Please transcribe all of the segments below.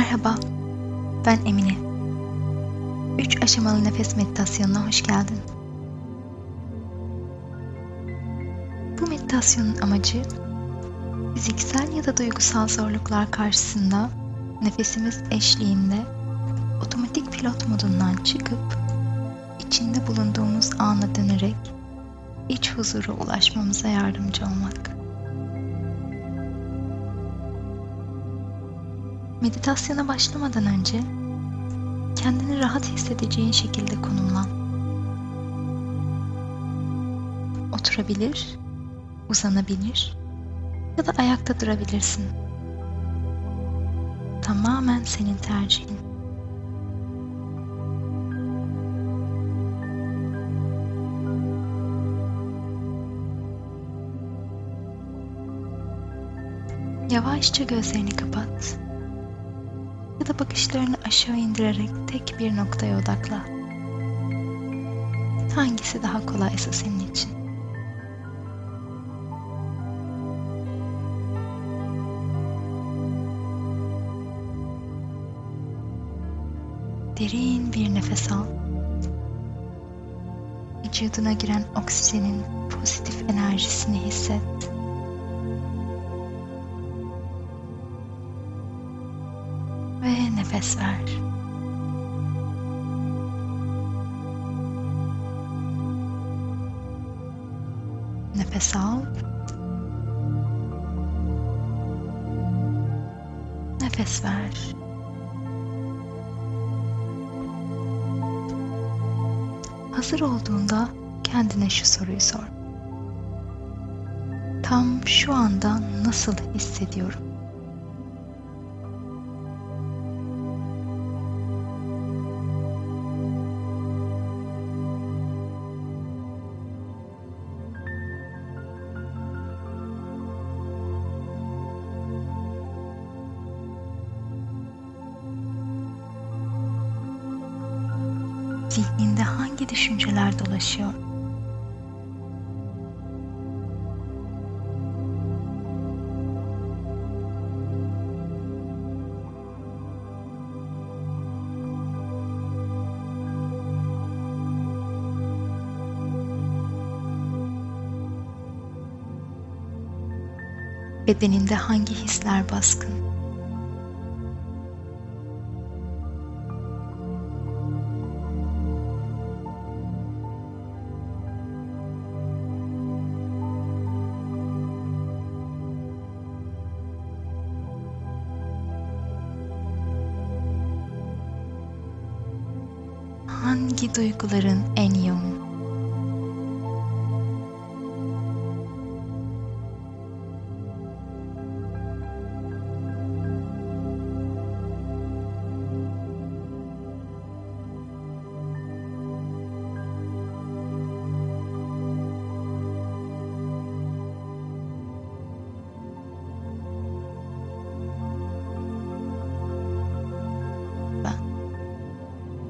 Merhaba, ben Emine. Üç aşamalı nefes meditasyonuna hoş geldin. Bu meditasyonun amacı fiziksel ya da duygusal zorluklar karşısında nefesimiz eşliğinde otomatik pilot modundan çıkıp içinde bulunduğumuz ana dönerek iç huzura ulaşmamıza yardımcı olmak. Meditasyona başlamadan önce kendini rahat hissedeceğin şekilde konumlan. Oturabilir, uzanabilir ya da ayakta durabilirsin. Tamamen senin tercihin. Yavaşça gözlerini kapat ya da bakışlarını aşağı indirerek tek bir noktaya odakla. Hangisi daha kolaysa senin için? Derin bir nefes al. Vücuduna giren oksijenin pozitif enerjisini hisset. Nefes ver. Nefes al. Nefes ver. Hazır olduğunda kendine şu soruyu sor. Tam şu anda nasıl hissediyorum? Hangi düşünceler dolaşıyor? Bedeninde hangi hisler baskın? Hangi duyguların en yoğun?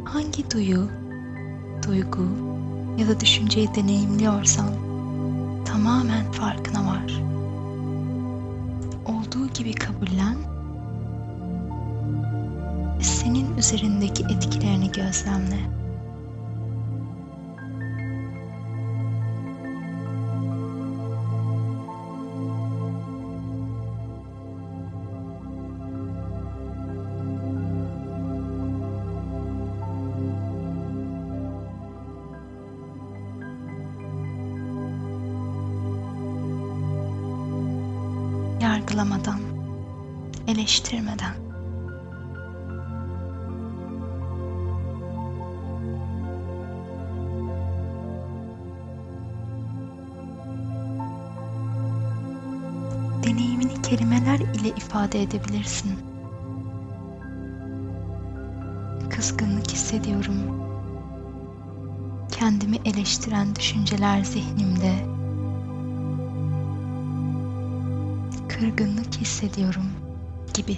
hangi duyu, duygu ya da düşünceyi deneyimliyorsan tamamen farkına var. Olduğu gibi kabullen ve senin üzerindeki etkilerini gözlemle. Yargılamadan, eleştirmeden. Deneyimini kelimeler ile ifade edebilirsin. Kızgınlık hissediyorum. Kendimi eleştiren düşünceler zihnimde kırgınlık hissediyorum gibi.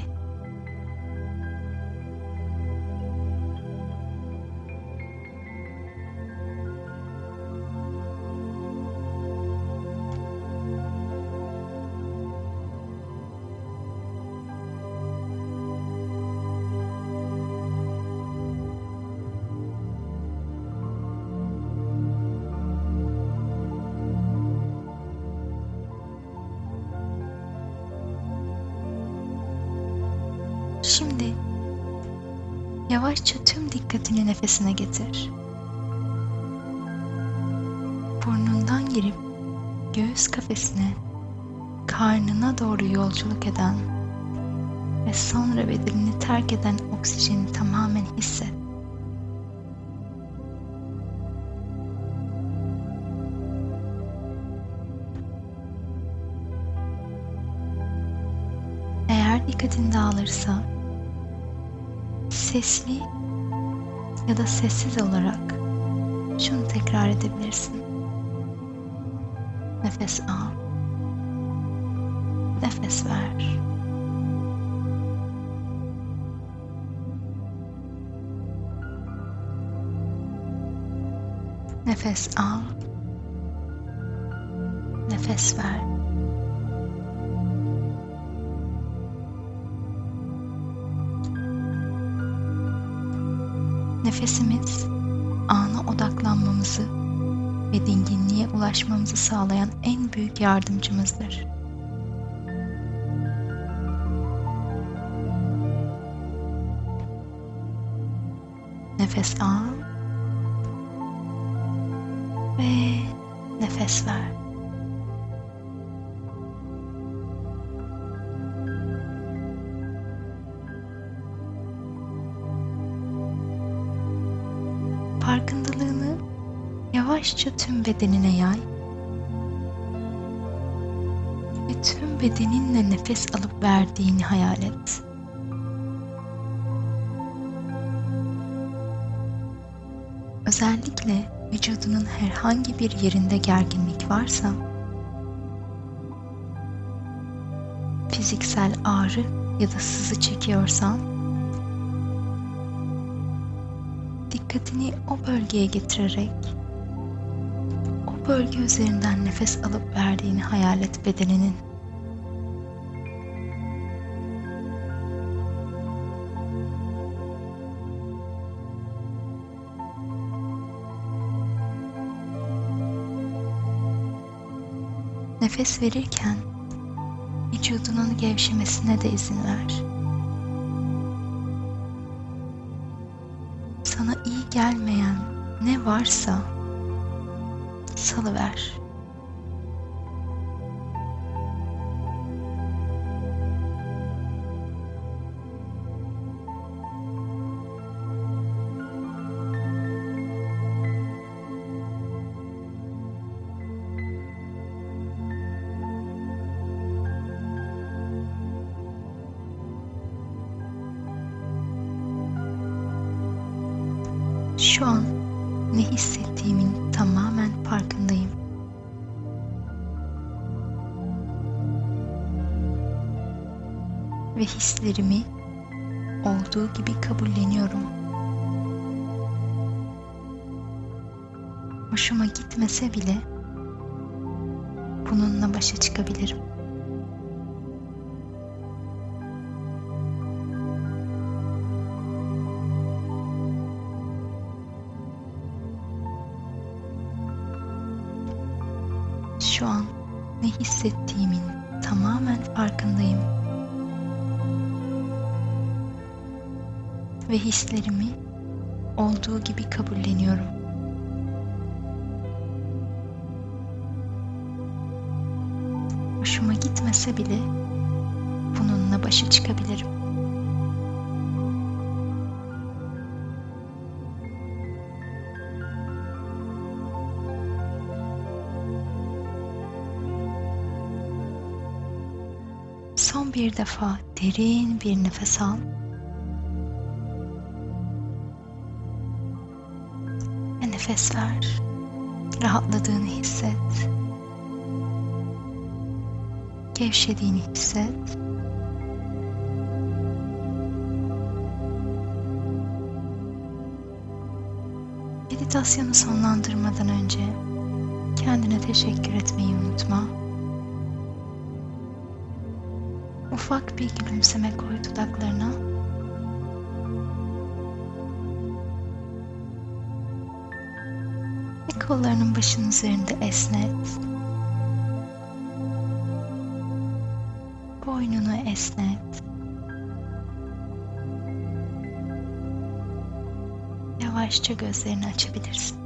Yavaşça tüm dikkatini nefesine getir. Burnundan girip göğüs kafesine, karnına doğru yolculuk eden ve sonra bedenini terk eden oksijeni tamamen hisset. Eğer dikkatin dağılırsa sesli ya da sessiz olarak şunu tekrar edebilirsin. Nefes al. Nefes ver. Nefes al. Nefes ver. Nefesimiz ana odaklanmamızı ve dinginliğe ulaşmamızı sağlayan en büyük yardımcımızdır. Nefes al ve nefes ver. Farkındalığını yavaşça tüm bedenine yay ve tüm bedeninle nefes alıp verdiğini hayal et. Özellikle vücudunun herhangi bir yerinde gerginlik varsa fiziksel ağrı ya da sızı çekiyorsan dikkatini o bölgeye getirerek o bölge üzerinden nefes alıp verdiğini hayal et bedeninin. Nefes verirken vücudunun gevşemesine de izin ver. Sana iyi gelmeyen ne varsa salıver. Şu an ne hissettiğimin tamamen farkındayım. Ve hislerimi olduğu gibi kabulleniyorum. Hoşuma gitmese bile bununla başa çıkabilirim. Şu an ne hissettiğimin tamamen farkındayım. Ve hislerimi olduğu gibi kabulleniyorum. Hoşuma gitmese bile bununla başa çıkabilirim. Bir defa derin bir nefes al. Ve nefes ver. Rahatladığını hisset. Gevşediğini hisset. Meditasyonu sonlandırmadan önce kendine teşekkür etmeyi unutma. Ufak bir gülümseme koy dudaklarına. Ve kollarının başının üzerinde esnet. Boynunu esnet. yavaşça gözlerini açabilirsin.